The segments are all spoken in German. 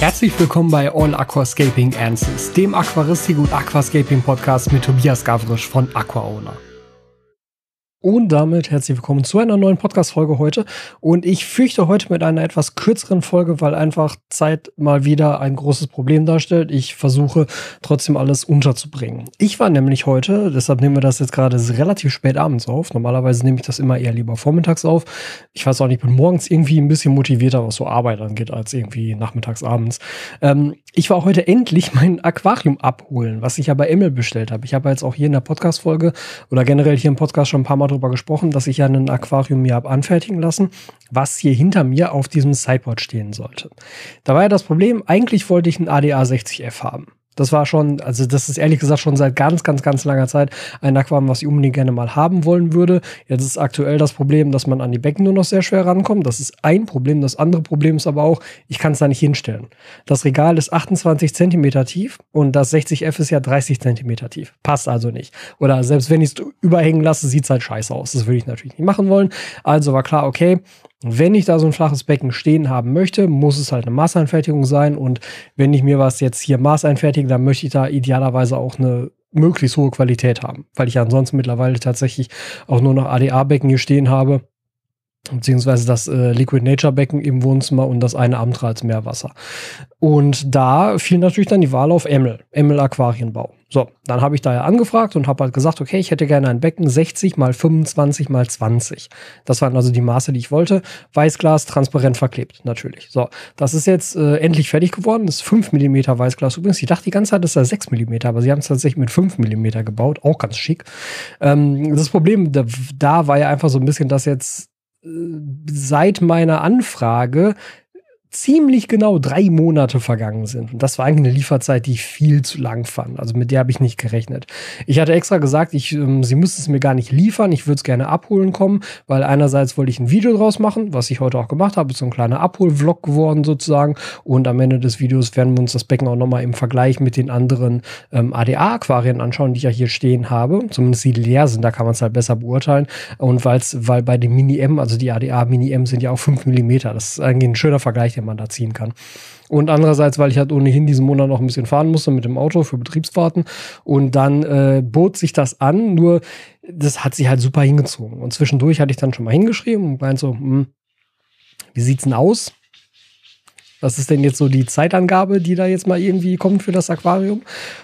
Herzlich willkommen bei All Aquascaping Answers, dem Aquaristik und Aquascaping Podcast mit Tobias Gavrisch von AquaOwner. Und damit herzlich willkommen zu einer neuen Podcast-Folge heute. Und ich fürchte heute mit einer etwas kürzeren Folge, weil einfach Zeit mal wieder ein großes Problem darstellt. Ich versuche trotzdem alles unterzubringen. Ich war nämlich heute, deshalb nehmen wir das jetzt gerade relativ spät abends auf. Normalerweise nehme ich das immer eher lieber vormittags auf. Ich weiß auch nicht, ich bin morgens irgendwie ein bisschen motivierter, was so Arbeit angeht, als irgendwie nachmittags abends. Ähm, ich war heute endlich mein Aquarium abholen, was ich ja bei Emmel bestellt habe. Ich habe jetzt auch hier in der Podcast-Folge oder generell hier im Podcast schon ein paar Mal darüber gesprochen, dass ich ja ein Aquarium mir habe anfertigen lassen, was hier hinter mir auf diesem Sideboard stehen sollte. Da war ja das Problem, eigentlich wollte ich ein ADA 60F haben. Das war schon, also das ist ehrlich gesagt schon seit ganz, ganz, ganz langer Zeit ein Aquarium, was ich unbedingt gerne mal haben wollen würde. Jetzt ist aktuell das Problem, dass man an die Becken nur noch sehr schwer rankommt. Das ist ein Problem. Das andere Problem ist aber auch, ich kann es da nicht hinstellen. Das Regal ist 28 Zentimeter tief und das 60F ist ja 30 Zentimeter tief. Passt also nicht. Oder selbst wenn ich es überhängen lasse, sieht es halt scheiße aus. Das würde ich natürlich nicht machen wollen. Also war klar, okay, wenn ich da so ein flaches Becken stehen haben möchte, muss es halt eine Maßeinfertigung sein. Und wenn ich mir was jetzt hier maßeinfertige, dann möchte ich da idealerweise auch eine möglichst hohe Qualität haben, weil ich ansonsten mittlerweile tatsächlich auch nur noch ADA-Becken hier stehen habe beziehungsweise das äh, Liquid Nature Becken im Wohnzimmer und das eine Amtra als Meerwasser. Und da fiel natürlich dann die Wahl auf Emmel, Emmel Aquarienbau. So, dann habe ich da ja angefragt und habe halt gesagt, okay, ich hätte gerne ein Becken 60 mal 25 mal 20. Das waren also die Maße, die ich wollte. Weißglas, transparent verklebt, natürlich. So, das ist jetzt äh, endlich fertig geworden. Das ist 5 mm Weißglas übrigens. Ich dachte die ganze Zeit, das sei 6 mm, aber sie haben es tatsächlich mit 5 mm gebaut. Auch ganz schick. Ähm, das Problem da, da war ja einfach so ein bisschen, dass jetzt seit meiner Anfrage ziemlich genau drei Monate vergangen sind. Und das war eigentlich eine Lieferzeit, die ich viel zu lang fand. Also mit der habe ich nicht gerechnet. Ich hatte extra gesagt, ich, ähm, sie müssten es mir gar nicht liefern. Ich würde es gerne abholen kommen, weil einerseits wollte ich ein Video draus machen, was ich heute auch gemacht habe. So ein kleiner Abholvlog geworden sozusagen. Und am Ende des Videos werden wir uns das Becken auch nochmal im Vergleich mit den anderen ähm, ADA-Aquarien anschauen, die ich ja hier stehen habe. Zumindest die leer sind, da kann man es halt besser beurteilen. Und weil's, weil bei dem Mini-M, also die ADA Mini-M sind ja auch 5 mm. Das ist eigentlich ein schöner Vergleich, den man da ziehen kann. Und andererseits, weil ich halt ohnehin diesen Monat noch ein bisschen fahren musste mit dem Auto für Betriebsfahrten. Und dann äh, bot sich das an, nur das hat sich halt super hingezogen. Und zwischendurch hatte ich dann schon mal hingeschrieben und meinte so, hm, wie sieht's denn aus? Was ist denn jetzt so die Zeitangabe, die da jetzt mal irgendwie kommt für das Aquarium?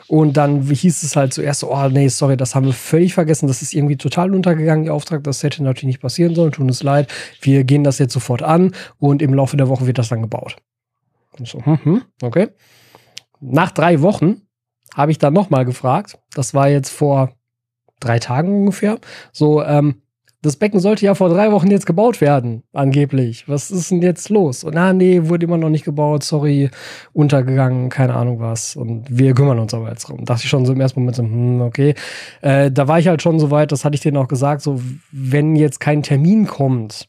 Und dann hieß es halt zuerst so, oh nee, sorry, das haben wir völlig vergessen. Das ist irgendwie total untergegangen, der Auftrag. Das hätte natürlich nicht passieren sollen. Tut uns leid. Wir gehen das jetzt sofort an und im Laufe der Woche wird das dann gebaut. Und so, hm, hm, okay. Nach drei Wochen habe ich dann nochmal gefragt. Das war jetzt vor drei Tagen ungefähr. So, ähm, das Becken sollte ja vor drei Wochen jetzt gebaut werden, angeblich. Was ist denn jetzt los? Und ah, nee, wurde immer noch nicht gebaut, sorry, untergegangen, keine Ahnung was. Und wir kümmern uns aber jetzt drum. Dachte ich schon so im ersten Moment so, hm, okay. Äh, da war ich halt schon so weit, das hatte ich denen auch gesagt, so, wenn jetzt kein Termin kommt,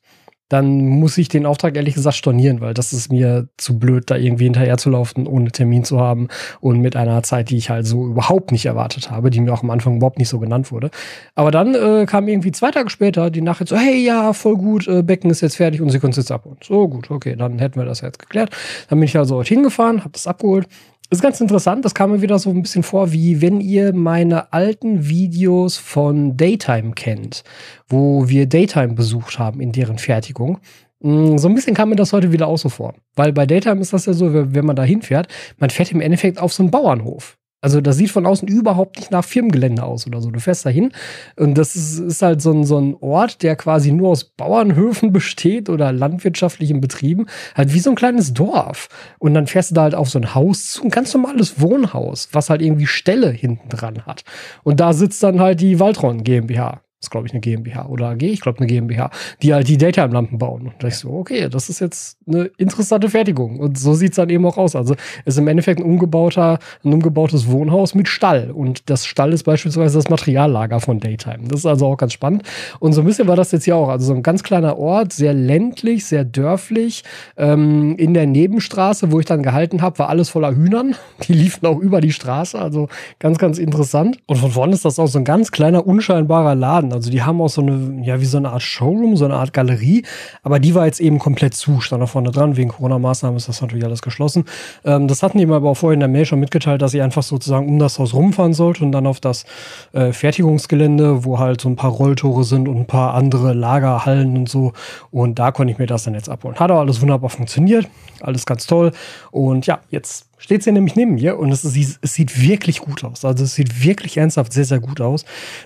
dann muss ich den Auftrag ehrlich gesagt stornieren, weil das ist mir zu blöd, da irgendwie hinterher zu laufen, ohne Termin zu haben und mit einer Zeit, die ich halt so überhaupt nicht erwartet habe, die mir auch am Anfang überhaupt nicht so genannt wurde. Aber dann äh, kam irgendwie zwei Tage später die Nachricht so, hey, ja, voll gut, äh, Becken ist jetzt fertig und sie können es jetzt abholen. So gut, okay, dann hätten wir das jetzt geklärt. Dann bin ich also heute hingefahren, habe das abgeholt ist ganz interessant, das kam mir wieder so ein bisschen vor, wie wenn ihr meine alten Videos von Daytime kennt, wo wir Daytime besucht haben in deren Fertigung. Mm, so ein bisschen kam mir das heute wieder auch so vor. Weil bei Daytime ist das ja so, wenn man da hinfährt, man fährt im Endeffekt auf so einen Bauernhof. Also das sieht von außen überhaupt nicht nach Firmengelände aus oder so. Du fährst da hin und das ist, ist, halt so ein, so ein Ort, der quasi nur aus Bauernhöfen besteht oder landwirtschaftlichen Betrieben. Halt wie so ein kleines Dorf. Und dann fährst du da halt auf so ein Haus zu, ein ganz normales Wohnhaus, was halt irgendwie Ställe hinten dran hat. Und da sitzt dann halt die Waldron GmbH ist, glaube ich, eine GmbH oder AG, ich glaube eine GmbH, die halt die Daytime-Lampen bauen. Und da ich so, okay, das ist jetzt eine interessante Fertigung. Und so sieht es dann eben auch aus. Also ist im Endeffekt ein umgebauter, ein umgebautes Wohnhaus mit Stall. Und das Stall ist beispielsweise das Materiallager von Daytime. Das ist also auch ganz spannend. Und so ein bisschen war das jetzt hier auch. Also so ein ganz kleiner Ort, sehr ländlich, sehr dörflich. Ähm, in der Nebenstraße, wo ich dann gehalten habe, war alles voller Hühnern. Die liefen auch über die Straße. Also ganz, ganz interessant. Und von vorne ist das auch so ein ganz kleiner, unscheinbarer Laden. Also die haben auch so eine, ja, wie so eine Art Showroom, so eine Art Galerie, aber die war jetzt eben komplett zu, stand da vorne dran. Wegen Corona-Maßnahmen ist das natürlich alles geschlossen. Ähm, das hatten die mir aber auch vorher in der Mail schon mitgeteilt, dass ich einfach sozusagen um das Haus rumfahren sollte und dann auf das äh, Fertigungsgelände, wo halt so ein paar Rolltore sind und ein paar andere Lagerhallen und so. Und da konnte ich mir das dann jetzt abholen. Hat auch alles wunderbar funktioniert, alles ganz toll. Und ja, jetzt steht sie nämlich neben mir und es, es, sieht wirklich gut aus. Also es sieht wirklich ernsthaft sehr, sehr gut aus.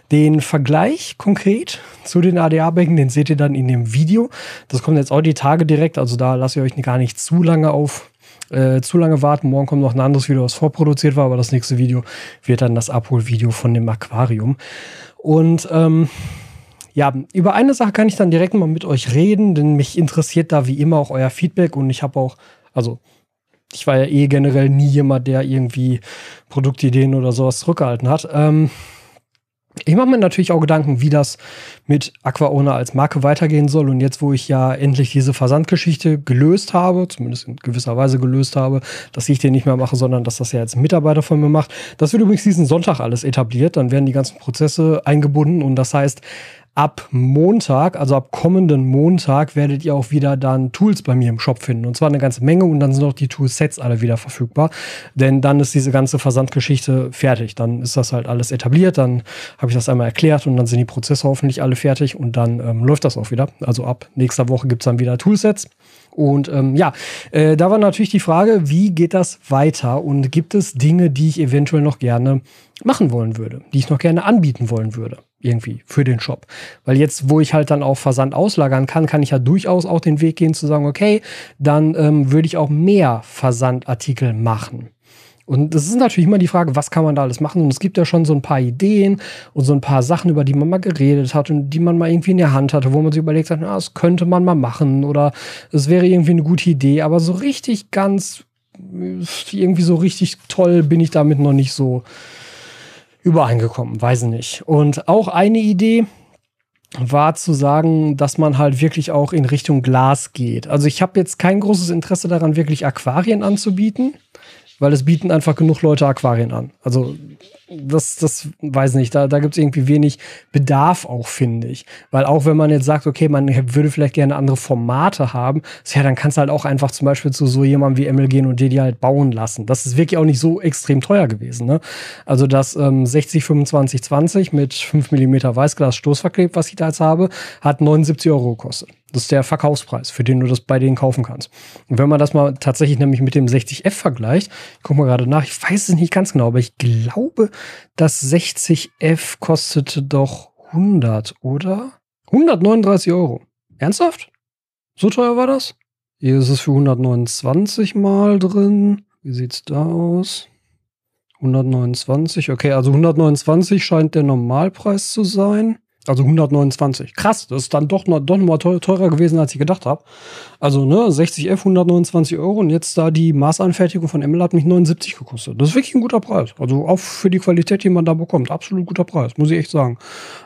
Den Vergleich konkret zu den ADA-Bänken, den seht ihr dann in dem Video. Das kommt jetzt auch die Tage direkt, also da lasse ich euch gar nicht zu lange auf äh, zu lange warten. Morgen kommt noch ein anderes Video, was vorproduziert war, aber das nächste Video wird dann das Abholvideo von dem Aquarium. Und ähm, ja, über eine Sache kann ich dann direkt mal mit euch reden, denn mich interessiert da wie immer auch euer Feedback und ich habe auch, also ich war ja eh generell nie jemand, der irgendwie Produktideen oder sowas zurückgehalten hat. Ähm, ich mache mir natürlich auch Gedanken, wie das mit Aquaona als Marke weitergehen soll. Und jetzt, wo ich ja endlich diese Versandgeschichte gelöst habe, zumindest in gewisser Weise gelöst habe, dass ich den nicht mehr mache, sondern dass das ja jetzt ein Mitarbeiter von mir macht. Das wird übrigens diesen Sonntag alles etabliert. Dann werden die ganzen Prozesse eingebunden. Und das heißt, ab Montag, also ab kommenden Montag, werdet ihr auch wieder dann Tools bei mir im Shop finden. Und zwar eine ganze Menge und dann sind auch die Toolsets alle wieder verfügbar. Denn dann ist diese ganze Versandgeschichte fertig. Dann ist das halt alles etabliert, dann habe ich das einmal erklärt und dann sind die Prozesse hoffentlich alle fertig und dann ähm, läuft das auch wieder. Also ab nächster Woche gibt es dann wieder Toolsets. Und ähm, ja, äh, da war natürlich die Frage, wie geht das weiter und gibt es Dinge, die ich eventuell noch gerne machen wollen würde, die ich noch gerne anbieten wollen würde, irgendwie für den Shop. Weil jetzt, wo ich halt dann auch Versand auslagern kann, kann ich ja durchaus auch den Weg gehen zu sagen, okay, dann ähm, würde ich auch mehr Versandartikel machen. Und das ist natürlich immer die Frage, was kann man da alles machen? Und es gibt ja schon so ein paar Ideen und so ein paar Sachen, über die man mal geredet hat und die man mal irgendwie in der Hand hatte, wo man sich überlegt hat, na, das könnte man mal machen oder es wäre irgendwie eine gute Idee. Aber so richtig ganz, irgendwie so richtig toll bin ich damit noch nicht so übereingekommen, weiß ich nicht. Und auch eine Idee, war zu sagen, dass man halt wirklich auch in Richtung Glas geht. Also ich habe jetzt kein großes Interesse daran, wirklich Aquarien anzubieten weil es bieten einfach genug Leute Aquarien an. Also das, das weiß nicht, da, da gibt es irgendwie wenig Bedarf auch, finde ich. Weil auch wenn man jetzt sagt, okay, man würde vielleicht gerne andere Formate haben, ja, dann kannst du halt auch einfach zum Beispiel zu so jemandem wie Emil gehen und dir die halt bauen lassen. Das ist wirklich auch nicht so extrem teuer gewesen. Ne? Also das ähm, 60 25 20 mit 5 mm Weißglas Stoßverklebt, was ich da jetzt habe, hat 79 Euro gekostet. Das ist der Verkaufspreis, für den du das bei denen kaufen kannst. Und wenn man das mal tatsächlich nämlich mit dem 60F vergleicht, ich guck mal gerade nach, ich weiß es nicht ganz genau, aber ich glaube, das 60F kostete doch 100, oder? 139 Euro. Ernsthaft? So teuer war das? Hier ist es für 129 mal drin. Wie sieht's da aus? 129, okay, also 129 scheint der Normalpreis zu sein. Also 129. Krass, das ist dann doch noch, doch noch mal teurer gewesen, als ich gedacht habe. Also, ne, 60F, 129 Euro und jetzt da die Maßanfertigung von ML hat mich 79 gekostet. Das ist wirklich ein guter Preis. Also auch für die Qualität, die man da bekommt. Absolut guter Preis, muss ich echt sagen.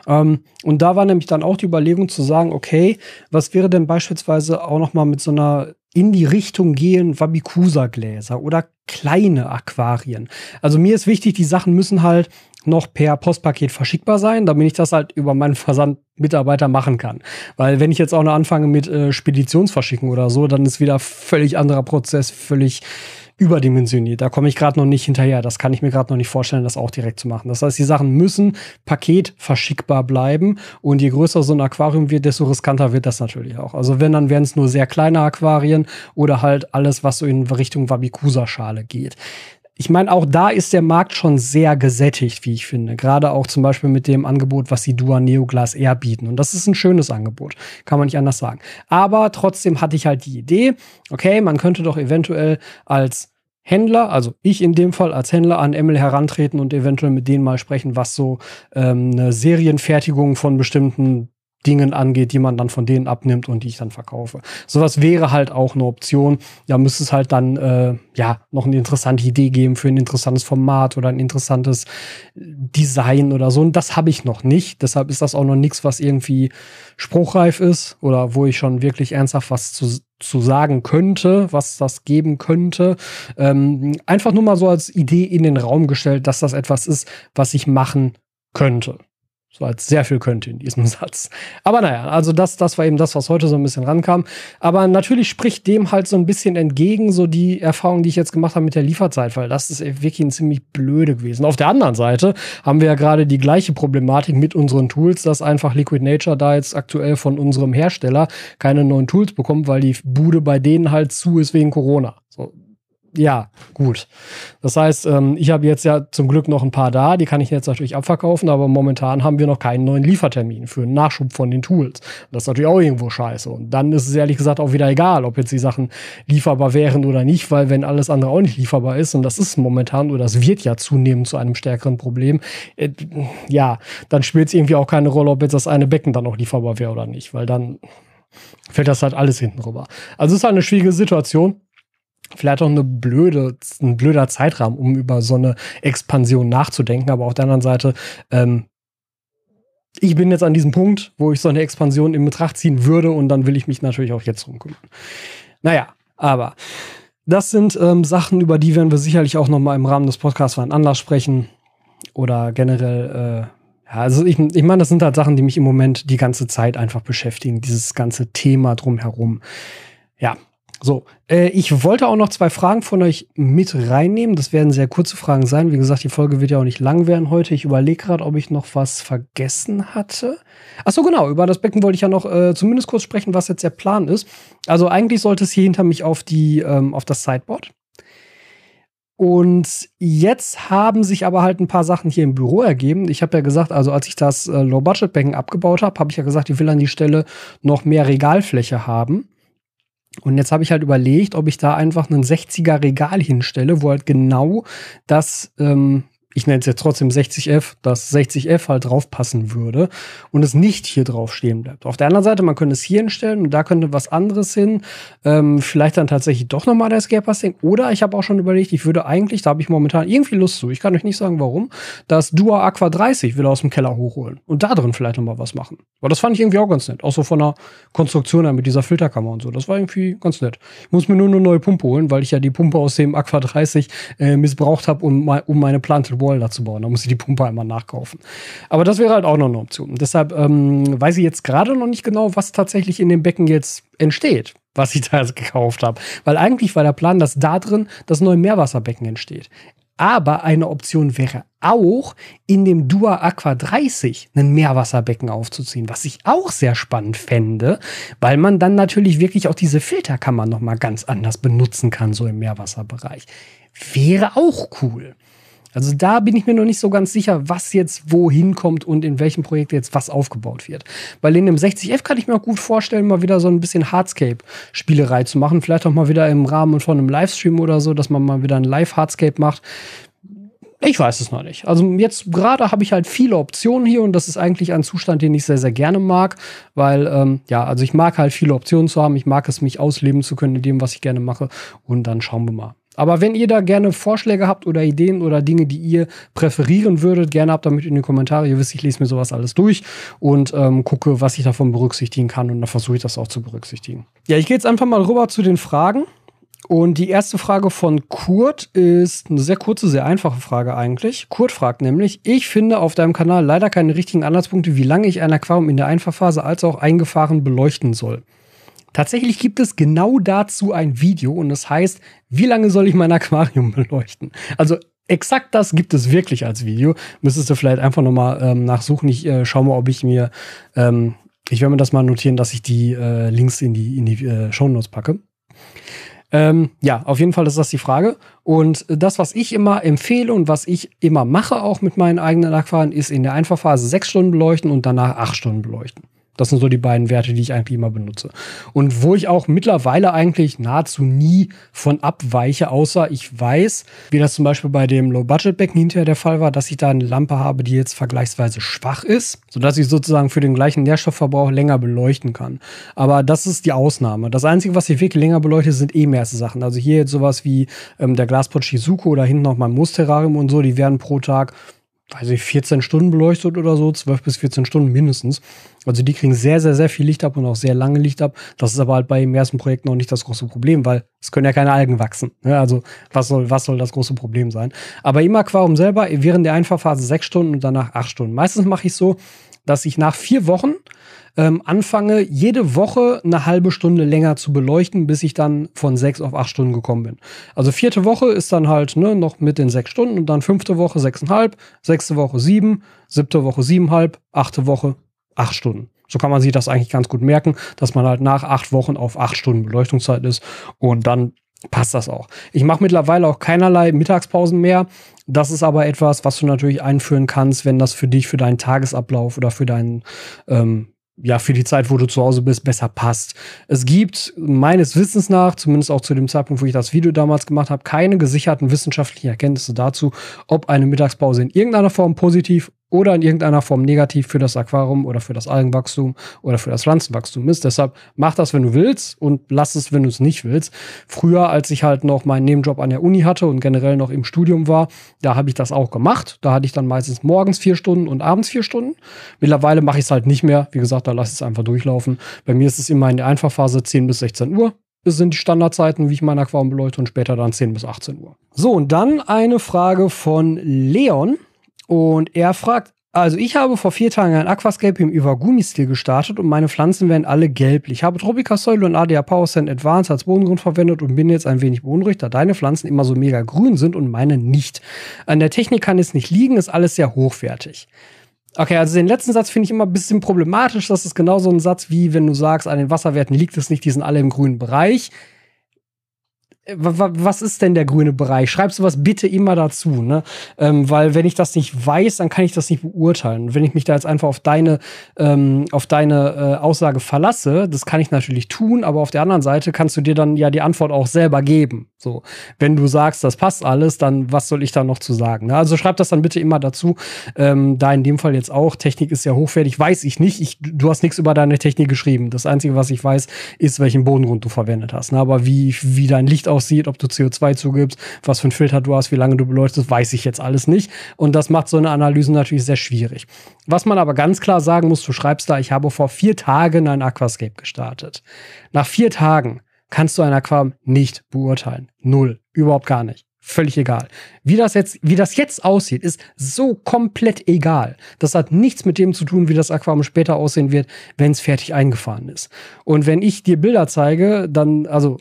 Ähm, und da war nämlich dann auch die Überlegung zu sagen, okay, was wäre denn beispielsweise auch noch mal mit so einer in die Richtung gehen Wabikusa-Gläser oder kleine Aquarien. Also mir ist wichtig, die Sachen müssen halt noch per Postpaket verschickbar sein, damit ich das halt über meinen Versandmitarbeiter machen kann. Weil wenn ich jetzt auch noch anfange mit äh, Speditionsverschicken oder so, dann ist wieder völlig anderer Prozess, völlig überdimensioniert. Da komme ich gerade noch nicht hinterher. Das kann ich mir gerade noch nicht vorstellen, das auch direkt zu machen. Das heißt, die Sachen müssen Paket verschickbar bleiben. Und je größer so ein Aquarium wird, desto riskanter wird das natürlich auch. Also wenn, dann wären es nur sehr kleine Aquarien oder halt alles, was so in Richtung Wabikusa-Schale geht ich meine, auch da ist der Markt schon sehr gesättigt, wie ich finde. Gerade auch zum Beispiel mit dem Angebot, was die Dua Neoglas Air bieten. Und das ist ein schönes Angebot. Kann man nicht anders sagen. Aber trotzdem hatte ich halt die Idee, okay, man könnte doch eventuell als Händler, also ich in dem Fall als Händler an Emil herantreten und eventuell mit denen mal sprechen, was so ähm, eine Serienfertigung von bestimmten Dingen angeht, die man dann von denen abnimmt und die ich dann verkaufe. Sowas wäre halt auch eine Option. Ja, müsste es halt dann äh, ja noch eine interessante Idee geben für ein interessantes Format oder ein interessantes Design oder so. Und das habe ich noch nicht. Deshalb ist das auch noch nichts, was irgendwie spruchreif ist oder wo ich schon wirklich ernsthaft was zu, zu sagen könnte, was das geben könnte. Ähm, einfach nur mal so als Idee in den Raum gestellt, dass das etwas ist, was ich machen könnte. So als sehr viel könnte in diesem Satz. Aber naja, also das, das war eben das, was heute so ein bisschen rankam. Aber natürlich spricht dem halt so ein bisschen entgegen, so die Erfahrung, die ich jetzt gemacht habe mit der Lieferzeit, weil das ist wirklich ein ziemlich blöde gewesen. Auf der anderen Seite haben wir ja gerade die gleiche Problematik mit unseren Tools, dass einfach Liquid Nature da jetzt aktuell von unserem Hersteller keine neuen Tools bekommt, weil die Bude bei denen halt zu ist wegen Corona. So, ja, gut. Das heißt, ähm, ich habe jetzt ja zum Glück noch ein paar da, die kann ich jetzt natürlich abverkaufen, aber momentan haben wir noch keinen neuen Liefertermin für einen Nachschub von den Tools. Das ist natürlich auch irgendwo scheiße. Und dann ist es ehrlich gesagt auch wieder egal, ob jetzt die Sachen lieferbar wären oder nicht, weil wenn alles andere auch nicht lieferbar ist, und das ist momentan oder das wird ja zunehmend zu einem stärkeren Problem, äh, ja, dann spielt es irgendwie auch keine Rolle, ob jetzt das eine Becken dann auch lieferbar wäre oder nicht, weil dann fällt das halt alles hinten rüber. Also es ist halt eine schwierige Situation vielleicht auch eine blöde, ein blöder Zeitrahmen, um über so eine Expansion nachzudenken. Aber auf der anderen Seite, ähm, ich bin jetzt an diesem Punkt, wo ich so eine Expansion in Betracht ziehen würde und dann will ich mich natürlich auch jetzt drum kümmern. Naja, aber das sind ähm, Sachen, über die werden wir sicherlich auch noch mal im Rahmen des Podcasts wann anders sprechen oder generell äh, ja, also ich, ich meine, das sind halt Sachen, die mich im Moment die ganze Zeit einfach beschäftigen, dieses ganze Thema drumherum. Ja, so, äh, ich wollte auch noch zwei Fragen von euch mit reinnehmen. Das werden sehr kurze Fragen sein. Wie gesagt, die Folge wird ja auch nicht lang werden heute. Ich überlege gerade, ob ich noch was vergessen hatte. Ach so, genau. Über das Becken wollte ich ja noch äh, zumindest kurz sprechen, was jetzt der Plan ist. Also eigentlich sollte es hier hinter mich auf die ähm, auf das Sideboard. Und jetzt haben sich aber halt ein paar Sachen hier im Büro ergeben. Ich habe ja gesagt, also als ich das äh, Low-Budget-Becken abgebaut habe, habe ich ja gesagt, ich will an die Stelle noch mehr Regalfläche haben. Und jetzt habe ich halt überlegt, ob ich da einfach einen 60er Regal hinstelle, wo halt genau das ähm, ich nenne es jetzt trotzdem 60F, dass 60F halt draufpassen würde und es nicht hier drauf stehen bleibt. Auf der anderen Seite, man könnte es hier hinstellen und da könnte was anderes hin. Ähm, vielleicht dann tatsächlich doch nochmal das Escape-Ding. Oder ich habe auch schon überlegt, ich würde eigentlich, da habe ich momentan irgendwie Lust zu, ich kann euch nicht sagen warum, das Dua Aqua 30 wieder aus dem Keller hochholen und da drin vielleicht nochmal was machen. Aber das fand ich irgendwie auch ganz nett. Auch so von der Konstruktion her mit dieser Filterkammer und so. Das war irgendwie ganz nett. Ich muss mir nur eine neue Pumpe holen, weil ich ja die Pumpe aus dem Aqua 30 äh, missbraucht habe, um, um meine Planted Wall dazu bauen. Da muss ich die Pumpe einmal nachkaufen. Aber das wäre halt auch noch eine Option. Deshalb ähm, weiß ich jetzt gerade noch nicht genau, was tatsächlich in dem Becken jetzt entsteht, was ich da gekauft habe. Weil eigentlich war der Plan, dass da drin das neue Meerwasserbecken entsteht. Aber eine Option wäre auch, in dem Dua Aqua 30 ein Meerwasserbecken aufzuziehen, was ich auch sehr spannend fände, weil man dann natürlich wirklich auch diese Filterkammer nochmal ganz anders benutzen kann, so im Meerwasserbereich. Wäre auch cool. Also da bin ich mir noch nicht so ganz sicher, was jetzt wohin kommt und in welchem Projekt jetzt was aufgebaut wird. Bei in dem 60F kann ich mir auch gut vorstellen, mal wieder so ein bisschen Hardscape-Spielerei zu machen. Vielleicht auch mal wieder im Rahmen von einem Livestream oder so, dass man mal wieder ein Live-Hardscape macht. Ich weiß es noch nicht. Also jetzt gerade habe ich halt viele Optionen hier und das ist eigentlich ein Zustand, den ich sehr, sehr gerne mag, weil ähm, ja, also ich mag halt viele Optionen zu haben. Ich mag es, mich ausleben zu können in dem, was ich gerne mache und dann schauen wir mal. Aber wenn ihr da gerne Vorschläge habt oder Ideen oder Dinge, die ihr präferieren würdet, gerne habt damit in die Kommentare. Ihr wisst, ich lese mir sowas alles durch und ähm, gucke, was ich davon berücksichtigen kann und dann versuche ich das auch zu berücksichtigen. Ja, ich gehe jetzt einfach mal rüber zu den Fragen. Und die erste Frage von Kurt ist eine sehr kurze, sehr einfache Frage eigentlich. Kurt fragt nämlich, ich finde auf deinem Kanal leider keine richtigen Anhaltspunkte, wie lange ich ein Aquarium in der Einfahrphase als auch eingefahren beleuchten soll. Tatsächlich gibt es genau dazu ein Video und das heißt, wie lange soll ich mein Aquarium beleuchten? Also exakt das gibt es wirklich als Video. Müsstest du vielleicht einfach nochmal ähm, nachsuchen. Ich äh, schaue mal, ob ich mir, ähm, ich werde mir das mal notieren, dass ich die äh, Links in die, in die äh, Shownotes packe. Ähm, ja, auf jeden Fall ist das die Frage. Und das, was ich immer empfehle und was ich immer mache, auch mit meinen eigenen Aquarien, ist in der Einfahrphase sechs Stunden beleuchten und danach acht Stunden beleuchten. Das sind so die beiden Werte, die ich eigentlich immer benutze. Und wo ich auch mittlerweile eigentlich nahezu nie von abweiche, außer ich weiß, wie das zum Beispiel bei dem Low-Budget-Becken hinterher der Fall war, dass ich da eine Lampe habe, die jetzt vergleichsweise schwach ist, sodass ich sozusagen für den gleichen Nährstoffverbrauch länger beleuchten kann. Aber das ist die Ausnahme. Das Einzige, was ich wirklich länger beleuchte, sind E-Märse-Sachen. Also hier jetzt sowas wie ähm, der Glaspot Shizuku oder hinten noch mein Musterrarium und so, die werden pro Tag weiß ich, 14 Stunden beleuchtet oder so, 12 bis 14 Stunden mindestens. Also die kriegen sehr, sehr, sehr viel Licht ab und auch sehr lange Licht ab. Das ist aber halt bei dem ersten Projekt noch nicht das große Problem, weil es können ja keine Algen wachsen. Ja, ne? also was soll, was soll das große Problem sein? Aber im Aquarium selber während der Einfahrphase sechs Stunden und danach acht Stunden. Meistens mache ich so, dass ich nach vier Wochen ähm, anfange, jede Woche eine halbe Stunde länger zu beleuchten, bis ich dann von sechs auf acht Stunden gekommen bin. Also vierte Woche ist dann halt ne, noch mit den sechs Stunden und dann fünfte Woche sechseinhalb, sechste Woche sieben, siebte Woche siebenhalb, achte Woche acht Stunden. So kann man sich das eigentlich ganz gut merken, dass man halt nach acht Wochen auf acht Stunden Beleuchtungszeit ist und dann passt das auch. Ich mache mittlerweile auch keinerlei Mittagspausen mehr. Das ist aber etwas, was du natürlich einführen kannst, wenn das für dich, für deinen Tagesablauf oder für deinen ähm, ja, für die Zeit, wo du zu Hause bist, besser passt. Es gibt meines Wissens nach, zumindest auch zu dem Zeitpunkt, wo ich das Video damals gemacht habe, keine gesicherten wissenschaftlichen Erkenntnisse dazu, ob eine Mittagspause in irgendeiner Form positiv oder in irgendeiner Form negativ für das Aquarium oder für das Algenwachstum oder für das Pflanzenwachstum ist. Deshalb mach das, wenn du willst und lass es, wenn du es nicht willst. Früher, als ich halt noch meinen Nebenjob an der Uni hatte und generell noch im Studium war, da habe ich das auch gemacht. Da hatte ich dann meistens morgens vier Stunden und abends vier Stunden. Mittlerweile mache ich es halt nicht mehr. Wie gesagt, da lasse ich es einfach durchlaufen. Bei mir ist es immer in der Einfachphase 10 bis 16 Uhr. Das sind die Standardzeiten, wie ich mein Aquarium beleuchte und später dann 10 bis 18 Uhr. So, und dann eine Frage von Leon. Und er fragt, also ich habe vor vier Tagen ein Aquascape im Iwagumi-Stil gestartet und meine Pflanzen werden alle gelblich. Ich habe Tropica Soil und ADA Power Sand Advanced als Bodengrund verwendet und bin jetzt ein wenig beunruhigt, da deine Pflanzen immer so mega grün sind und meine nicht. An der Technik kann es nicht liegen, ist alles sehr hochwertig. Okay, also den letzten Satz finde ich immer ein bisschen problematisch. Das ist genau so ein Satz wie, wenn du sagst, an den Wasserwerten liegt es nicht, die sind alle im grünen Bereich was ist denn der grüne Bereich? Schreib sowas bitte immer dazu, ne? Ähm, weil wenn ich das nicht weiß, dann kann ich das nicht beurteilen. Wenn ich mich da jetzt einfach auf deine, ähm, auf deine äh, Aussage verlasse, das kann ich natürlich tun, aber auf der anderen Seite kannst du dir dann ja die Antwort auch selber geben. So, wenn du sagst, das passt alles, dann was soll ich da noch zu sagen? Ne? Also schreib das dann bitte immer dazu. Ähm, da in dem Fall jetzt auch, Technik ist ja hochwertig, weiß ich nicht. Ich, du hast nichts über deine Technik geschrieben. Das Einzige, was ich weiß, ist, welchen Bodengrund du verwendet hast. Ne? Aber wie, wie dein Licht aussieht, ob du CO2 zugibst, was für ein Filter du hast, wie lange du beleuchtest, weiß ich jetzt alles nicht. Und das macht so eine Analyse natürlich sehr schwierig. Was man aber ganz klar sagen muss, du schreibst da, ich habe vor vier Tagen ein Aquascape gestartet. Nach vier Tagen kannst du ein Aquarium nicht beurteilen. Null. Überhaupt gar nicht. Völlig egal. Wie das jetzt, wie das jetzt aussieht, ist so komplett egal. Das hat nichts mit dem zu tun, wie das Aquarium später aussehen wird, wenn es fertig eingefahren ist. Und wenn ich dir Bilder zeige, dann, also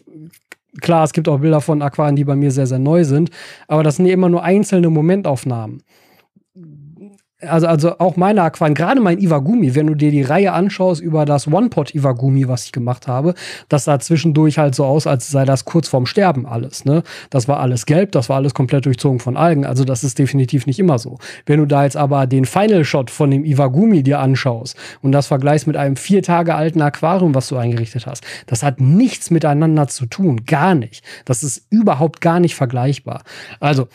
Klar, es gibt auch Bilder von Aquarien, die bei mir sehr, sehr neu sind, aber das sind ja immer nur einzelne Momentaufnahmen also, also auch meine Aquarien, gerade mein Iwagumi, wenn du dir die Reihe anschaust über das One-Pot Iwagumi, was ich gemacht habe, das sah zwischendurch halt so aus, als sei das kurz vorm Sterben alles, ne? Das war alles gelb, das war alles komplett durchzogen von Algen, also das ist definitiv nicht immer so. Wenn du da jetzt aber den Final Shot von dem Iwagumi dir anschaust und das vergleichst mit einem vier Tage alten Aquarium, was du eingerichtet hast, das hat nichts miteinander zu tun, gar nicht. Das ist überhaupt gar nicht vergleichbar. Also,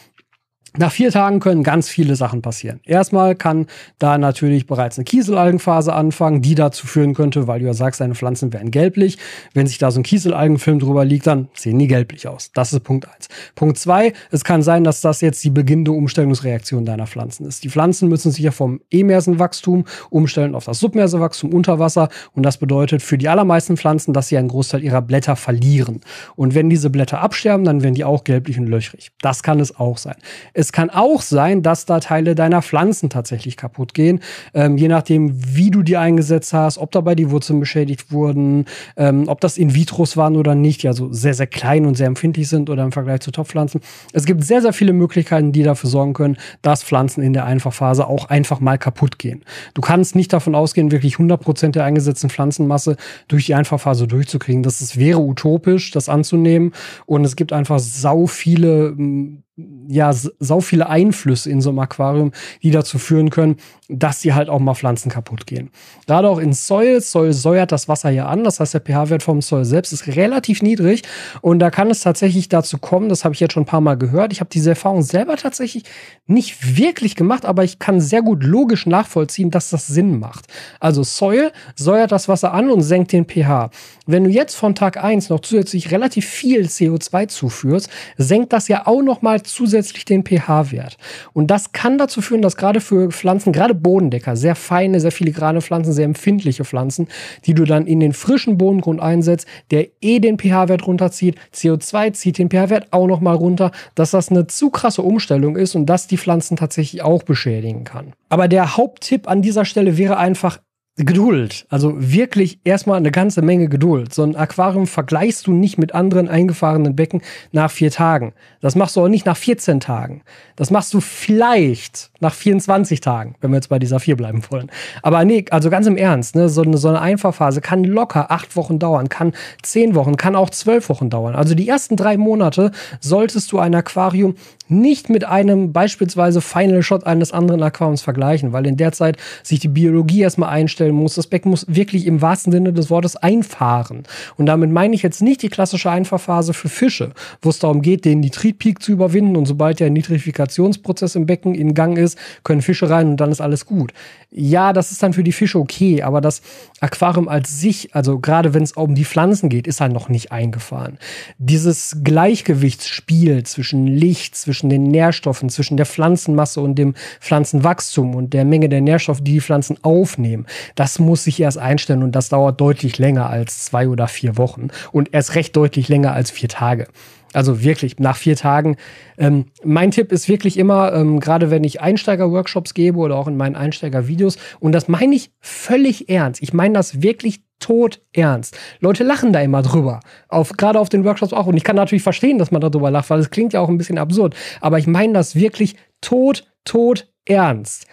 nach vier Tagen können ganz viele Sachen passieren. Erstmal kann da natürlich bereits eine Kieselalgenphase anfangen, die dazu führen könnte, weil du ja sagst, deine Pflanzen werden gelblich. Wenn sich da so ein Kieselalgenfilm drüber liegt, dann sehen die gelblich aus. Das ist Punkt eins. Punkt zwei: es kann sein, dass das jetzt die beginnende Umstellungsreaktion deiner Pflanzen ist. Die Pflanzen müssen sich ja vom Emersenwachstum umstellen auf das Submersenwachstum unter Wasser und das bedeutet für die allermeisten Pflanzen, dass sie einen Großteil ihrer Blätter verlieren. Und wenn diese Blätter absterben, dann werden die auch gelblich und löchrig. Das kann es auch sein. Es kann auch sein, dass da Teile deiner Pflanzen tatsächlich kaputt gehen, ähm, je nachdem, wie du die eingesetzt hast, ob dabei die Wurzeln beschädigt wurden, ähm, ob das In-vitros waren oder nicht, die also sehr, sehr klein und sehr empfindlich sind oder im Vergleich zu Topfpflanzen. Es gibt sehr, sehr viele Möglichkeiten, die dafür sorgen können, dass Pflanzen in der Einfachphase auch einfach mal kaputt gehen. Du kannst nicht davon ausgehen, wirklich 100% der eingesetzten Pflanzenmasse durch die Einfachphase durchzukriegen. Das ist, wäre utopisch, das anzunehmen. Und es gibt einfach sau viele ja, sau viele Einflüsse in so einem Aquarium, die dazu führen können, dass sie halt auch mal Pflanzen kaputt gehen. Gerade auch in Soil. Soil säuert das Wasser ja an. Das heißt, der pH-Wert vom Soil selbst ist relativ niedrig. Und da kann es tatsächlich dazu kommen, das habe ich jetzt schon ein paar Mal gehört. Ich habe diese Erfahrung selber tatsächlich nicht wirklich gemacht, aber ich kann sehr gut logisch nachvollziehen, dass das Sinn macht. Also Soil säuert das Wasser an und senkt den pH. Wenn du jetzt von Tag 1 noch zusätzlich relativ viel CO2 zuführst, senkt das ja auch noch mal zusätzlich den pH-Wert. Und das kann dazu führen, dass gerade für Pflanzen, gerade Bodendecker, sehr feine, sehr filigrane Pflanzen, sehr empfindliche Pflanzen, die du dann in den frischen Bodengrund einsetzt, der eh den pH-Wert runterzieht, CO2 zieht den pH-Wert auch nochmal runter, dass das eine zu krasse Umstellung ist und das die Pflanzen tatsächlich auch beschädigen kann. Aber der Haupttipp an dieser Stelle wäre einfach, Geduld. Also wirklich erstmal eine ganze Menge Geduld. So ein Aquarium vergleichst du nicht mit anderen eingefahrenen Becken nach vier Tagen. Das machst du auch nicht nach 14 Tagen. Das machst du vielleicht nach 24 Tagen, wenn wir jetzt bei dieser vier bleiben wollen. Aber nee, also ganz im Ernst, ne, so, eine, so eine Einfahrphase kann locker acht Wochen dauern, kann zehn Wochen, kann auch zwölf Wochen dauern. Also die ersten drei Monate solltest du ein Aquarium nicht mit einem beispielsweise Final Shot eines anderen Aquariums vergleichen, weil in der Zeit sich die Biologie erstmal einstellen muss. Das Becken muss wirklich im wahrsten Sinne des Wortes einfahren. Und damit meine ich jetzt nicht die klassische Einfahrphase für Fische, wo es darum geht, den Nitritpeak zu überwinden und sobald der Nitrifikationsprozess im Becken in Gang ist, können Fische rein und dann ist alles gut. Ja, das ist dann für die Fische okay, aber das Aquarium als sich, also gerade wenn es um die Pflanzen geht, ist halt noch nicht eingefahren. Dieses Gleichgewichtsspiel zwischen Licht, zwischen den Nährstoffen, zwischen der Pflanzenmasse und dem Pflanzenwachstum und der Menge der Nährstoffe, die die Pflanzen aufnehmen, das muss sich erst einstellen und das dauert deutlich länger als zwei oder vier Wochen und erst recht deutlich länger als vier Tage. Also wirklich nach vier Tagen. Ähm, mein Tipp ist wirklich immer, ähm, gerade wenn ich Einsteiger-Workshops gebe oder auch in meinen Einsteiger-Videos, und das meine ich völlig ernst. Ich meine das wirklich tot ernst. Leute lachen da immer drüber. Auf, gerade auf den Workshops auch. Und ich kann natürlich verstehen, dass man darüber lacht, weil es klingt ja auch ein bisschen absurd. Aber ich meine das wirklich tot, tot ernst.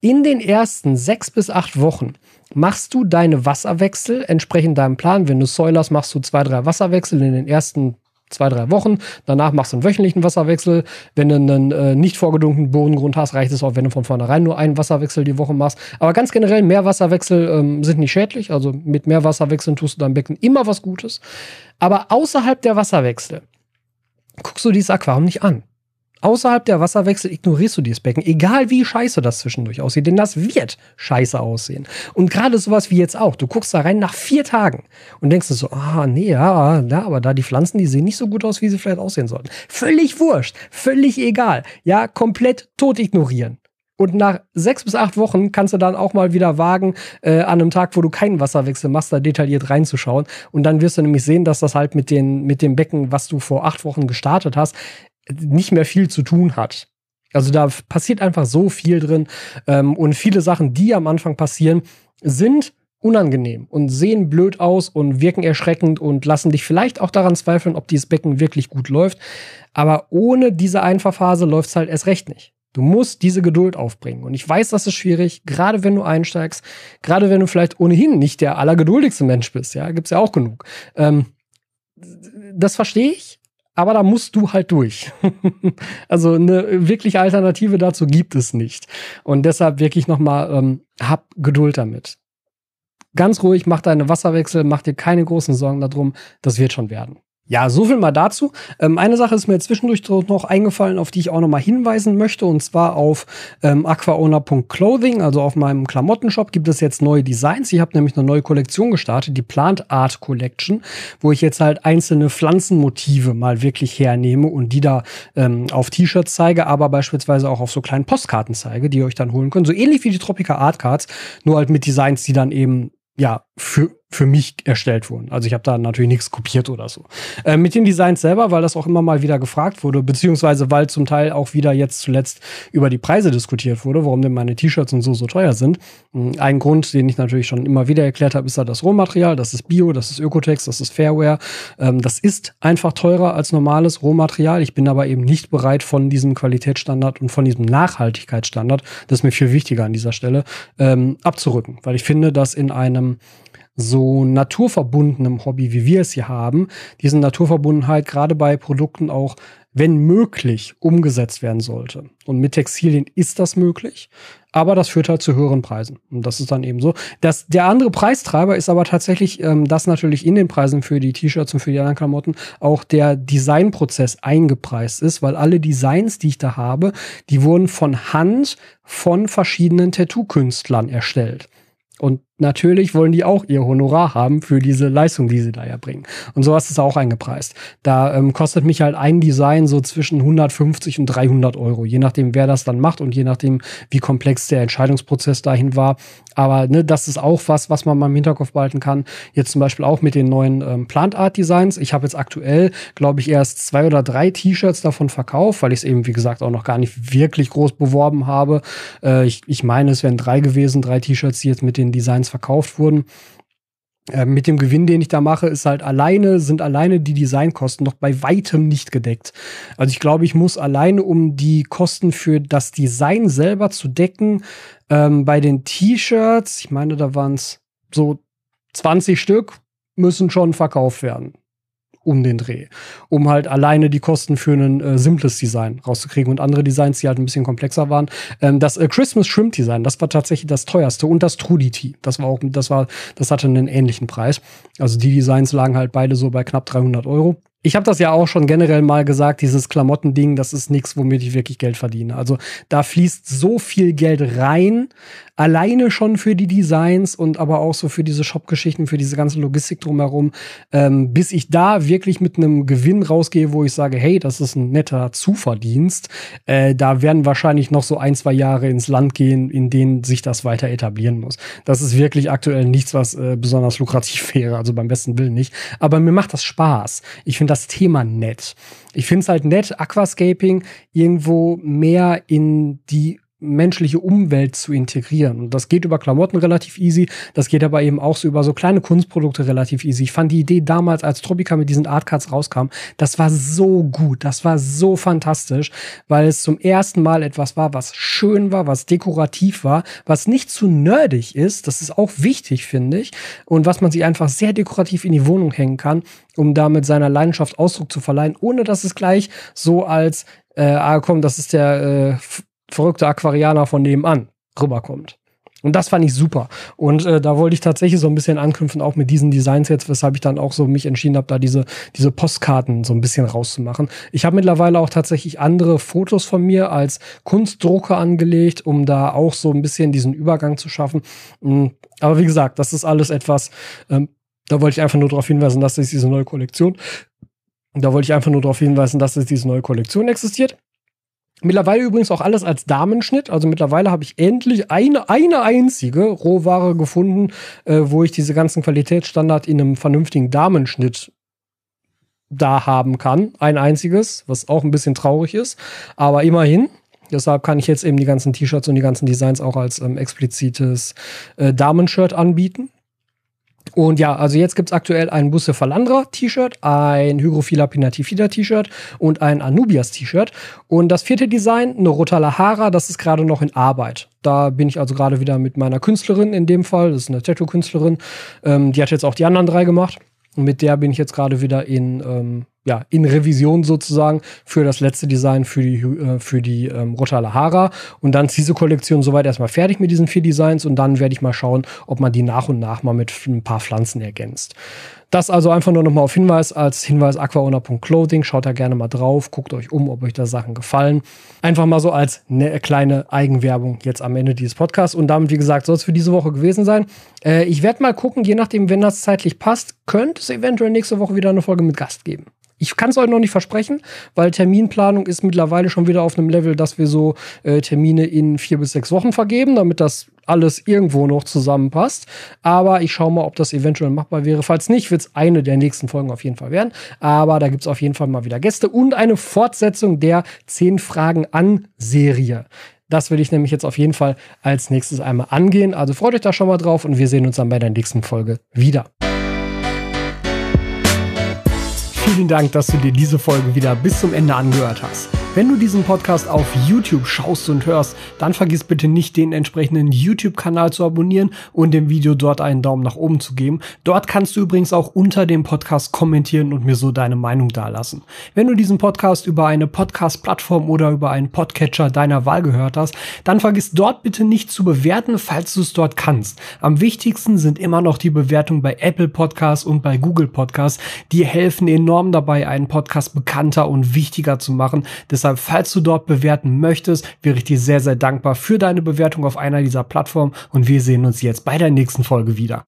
In den ersten sechs bis acht Wochen machst du deine Wasserwechsel entsprechend deinem Plan. Wenn du Säulers machst du zwei, drei Wasserwechsel in den ersten zwei, drei Wochen. Danach machst du einen wöchentlichen Wasserwechsel. Wenn du einen äh, nicht vorgedunkten Bodengrund hast, reicht es auch, wenn du von vornherein nur einen Wasserwechsel die Woche machst. Aber ganz generell, mehr Wasserwechsel ähm, sind nicht schädlich. Also mit mehr Wasserwechseln tust du deinem Becken immer was Gutes. Aber außerhalb der Wasserwechsel guckst du dieses Aquarium nicht an. Außerhalb der Wasserwechsel ignorierst du dieses Becken, egal wie scheiße das zwischendurch aussieht, denn das wird scheiße aussehen. Und gerade sowas wie jetzt auch, du guckst da rein nach vier Tagen und denkst so, ah, nee, ja, ja, aber da die Pflanzen, die sehen nicht so gut aus, wie sie vielleicht aussehen sollten. Völlig wurscht, völlig egal. Ja, komplett tot ignorieren. Und nach sechs bis acht Wochen kannst du dann auch mal wieder wagen, äh, an einem Tag, wo du keinen Wasserwechsel machst, da detailliert reinzuschauen. Und dann wirst du nämlich sehen, dass das halt mit, den, mit dem Becken, was du vor acht Wochen gestartet hast, nicht mehr viel zu tun hat. Also da passiert einfach so viel drin ähm, und viele Sachen, die am Anfang passieren, sind unangenehm und sehen blöd aus und wirken erschreckend und lassen dich vielleicht auch daran zweifeln, ob dieses Becken wirklich gut läuft. Aber ohne diese Einfahrphase läuft es halt erst recht nicht. Du musst diese Geduld aufbringen. Und ich weiß, das ist schwierig, gerade wenn du einsteigst, gerade wenn du vielleicht ohnehin nicht der allergeduldigste Mensch bist. Ja, gibt's ja auch genug. Ähm, das verstehe ich aber da musst du halt durch. also eine wirkliche Alternative dazu gibt es nicht. Und deshalb wirklich nochmal, ähm, hab Geduld damit. Ganz ruhig, mach deine Wasserwechsel, mach dir keine großen Sorgen darum, das wird schon werden. Ja, so viel mal dazu. Ähm, eine Sache ist mir zwischendurch noch eingefallen, auf die ich auch noch mal hinweisen möchte, und zwar auf ähm, aquaowner.clothing, also auf meinem Klamottenshop gibt es jetzt neue Designs. Ich habe nämlich eine neue Kollektion gestartet, die Plant Art Collection, wo ich jetzt halt einzelne Pflanzenmotive mal wirklich hernehme und die da ähm, auf T-Shirts zeige, aber beispielsweise auch auf so kleinen Postkarten zeige, die ihr euch dann holen könnt. So ähnlich wie die Tropica Art Cards, nur halt mit Designs, die dann eben ja, für, für mich erstellt wurden. Also ich habe da natürlich nichts kopiert oder so. Äh, mit den Designs selber, weil das auch immer mal wieder gefragt wurde, beziehungsweise weil zum Teil auch wieder jetzt zuletzt über die Preise diskutiert wurde, warum denn meine T-Shirts und so so teuer sind. Hm, ein Grund, den ich natürlich schon immer wieder erklärt habe, ist da das Rohmaterial. Das ist Bio, das ist Ökotex, das ist Fairware. Ähm, das ist einfach teurer als normales Rohmaterial. Ich bin aber eben nicht bereit, von diesem Qualitätsstandard und von diesem Nachhaltigkeitsstandard, das ist mir viel wichtiger an dieser Stelle, ähm, abzurücken. Weil ich finde, dass in einem so naturverbundenem Hobby, wie wir es hier haben, diese Naturverbundenheit gerade bei Produkten auch, wenn möglich, umgesetzt werden sollte. Und mit Textilien ist das möglich, aber das führt halt zu höheren Preisen. Und das ist dann eben so. Das, der andere Preistreiber ist aber tatsächlich, ähm, dass natürlich in den Preisen für die T-Shirts und für die anderen Klamotten auch der Designprozess eingepreist ist, weil alle Designs, die ich da habe, die wurden von Hand von verschiedenen Tattoo-Künstlern erstellt. Und natürlich wollen die auch ihr Honorar haben für diese Leistung, die sie da erbringen. Und sowas ist auch eingepreist. Da ähm, kostet mich halt ein Design so zwischen 150 und 300 Euro, je nachdem, wer das dann macht und je nachdem, wie komplex der Entscheidungsprozess dahin war. Aber ne, das ist auch was, was man mal im Hinterkopf behalten kann. Jetzt zum Beispiel auch mit den neuen ähm, Plant Art Designs. Ich habe jetzt aktuell, glaube ich, erst zwei oder drei T-Shirts davon verkauft, weil ich es eben, wie gesagt, auch noch gar nicht wirklich groß beworben habe. Äh, ich, ich meine, es wären drei gewesen, drei T-Shirts, die jetzt mit den Designs verkauft wurden. Äh, mit dem Gewinn, den ich da mache, ist halt alleine, sind alleine die Designkosten noch bei weitem nicht gedeckt. Also ich glaube, ich muss alleine, um die Kosten für das Design selber zu decken, ähm, bei den T-Shirts, ich meine, da waren es so 20 Stück, müssen schon verkauft werden um den Dreh, um halt alleine die Kosten für ein äh, simples Design rauszukriegen und andere Designs, die halt ein bisschen komplexer waren. Ähm, das äh, Christmas Shrimp Design, das war tatsächlich das teuerste und das Trudity, das war auch, das war, das hatte einen ähnlichen Preis. Also die Designs lagen halt beide so bei knapp 300 Euro ich habe das ja auch schon generell mal gesagt, dieses Klamottending, das ist nichts, womit ich wirklich Geld verdiene. Also da fließt so viel Geld rein, alleine schon für die Designs und aber auch so für diese Shop-Geschichten, für diese ganze Logistik drumherum, ähm, bis ich da wirklich mit einem Gewinn rausgehe, wo ich sage, hey, das ist ein netter Zuverdienst. Äh, da werden wahrscheinlich noch so ein, zwei Jahre ins Land gehen, in denen sich das weiter etablieren muss. Das ist wirklich aktuell nichts, was äh, besonders lukrativ wäre, also beim besten Willen nicht. Aber mir macht das Spaß. Ich finde das Thema nett. Ich finde es halt nett, Aquascaping irgendwo mehr in die menschliche Umwelt zu integrieren. Und das geht über Klamotten relativ easy, das geht aber eben auch so über so kleine Kunstprodukte relativ easy. Ich fand die Idee damals, als Tropica mit diesen Artcards rauskam, das war so gut, das war so fantastisch, weil es zum ersten Mal etwas war, was schön war, was dekorativ war, was nicht zu nerdig ist, das ist auch wichtig, finde ich, und was man sich einfach sehr dekorativ in die Wohnung hängen kann, um damit seiner Leidenschaft Ausdruck zu verleihen, ohne dass es gleich so als äh, ah komm, das ist der äh, verrückte Aquarianer von nebenan rüberkommt. Und das fand ich super. Und äh, da wollte ich tatsächlich so ein bisschen anknüpfen, auch mit diesen Designs jetzt, weshalb ich dann auch so mich entschieden habe, da diese, diese Postkarten so ein bisschen rauszumachen. Ich habe mittlerweile auch tatsächlich andere Fotos von mir als Kunstdrucke angelegt, um da auch so ein bisschen diesen Übergang zu schaffen. Mm, aber wie gesagt, das ist alles etwas, ähm, da wollte ich einfach nur darauf hinweisen, dass es diese neue Kollektion, da wollte ich einfach nur darauf hinweisen, dass es diese neue Kollektion existiert. Mittlerweile übrigens auch alles als Damenschnitt. Also mittlerweile habe ich endlich eine, eine einzige Rohware gefunden, äh, wo ich diese ganzen Qualitätsstandard in einem vernünftigen Damenschnitt da haben kann. Ein einziges, was auch ein bisschen traurig ist. Aber immerhin. Deshalb kann ich jetzt eben die ganzen T-Shirts und die ganzen Designs auch als ähm, explizites äh, Damenshirt anbieten. Und ja, also jetzt gibt's aktuell ein Busse Falandra T-Shirt, ein Hygrophila pinatifida T-Shirt und ein Anubias T-Shirt. Und das vierte Design, eine Rotalahara, das ist gerade noch in Arbeit. Da bin ich also gerade wieder mit meiner Künstlerin in dem Fall, das ist eine Tattoo-Künstlerin. Ähm, die hat jetzt auch die anderen drei gemacht. Und mit der bin ich jetzt gerade wieder in, ähm, ja, in Revision sozusagen für das letzte Design für die, äh, für die ähm, Rotalahara. Und dann ist diese Kollektion soweit erstmal fertig mit diesen vier Designs und dann werde ich mal schauen, ob man die nach und nach mal mit ein paar Pflanzen ergänzt. Das also einfach nur nochmal auf Hinweis als Hinweis aquaona.clothing. Schaut da gerne mal drauf, guckt euch um, ob euch da Sachen gefallen. Einfach mal so als eine kleine Eigenwerbung jetzt am Ende dieses Podcasts. Und damit, wie gesagt, soll es für diese Woche gewesen sein. Äh, ich werde mal gucken, je nachdem, wenn das zeitlich passt, könnte es eventuell nächste Woche wieder eine Folge mit Gast geben. Ich kann es euch noch nicht versprechen, weil Terminplanung ist mittlerweile schon wieder auf einem Level, dass wir so äh, Termine in vier bis sechs Wochen vergeben, damit das alles irgendwo noch zusammenpasst. Aber ich schaue mal, ob das eventuell machbar wäre. Falls nicht, wird es eine der nächsten Folgen auf jeden Fall werden. Aber da gibt es auf jeden Fall mal wieder Gäste und eine Fortsetzung der 10 Fragen an Serie. Das will ich nämlich jetzt auf jeden Fall als nächstes einmal angehen. Also freut euch da schon mal drauf und wir sehen uns dann bei der nächsten Folge wieder. Vielen Dank, dass du dir diese Folge wieder bis zum Ende angehört hast. Wenn du diesen Podcast auf YouTube schaust und hörst, dann vergiss bitte nicht, den entsprechenden YouTube-Kanal zu abonnieren und dem Video dort einen Daumen nach oben zu geben. Dort kannst du übrigens auch unter dem Podcast kommentieren und mir so deine Meinung dalassen. Wenn du diesen Podcast über eine Podcast-Plattform oder über einen Podcatcher deiner Wahl gehört hast, dann vergiss dort bitte nicht zu bewerten, falls du es dort kannst. Am wichtigsten sind immer noch die Bewertungen bei Apple Podcasts und bei Google Podcasts. Die helfen enorm dabei, einen Podcast bekannter und wichtiger zu machen. Deshalb, falls du dort bewerten möchtest, wäre ich dir sehr, sehr dankbar für deine Bewertung auf einer dieser Plattformen und wir sehen uns jetzt bei der nächsten Folge wieder.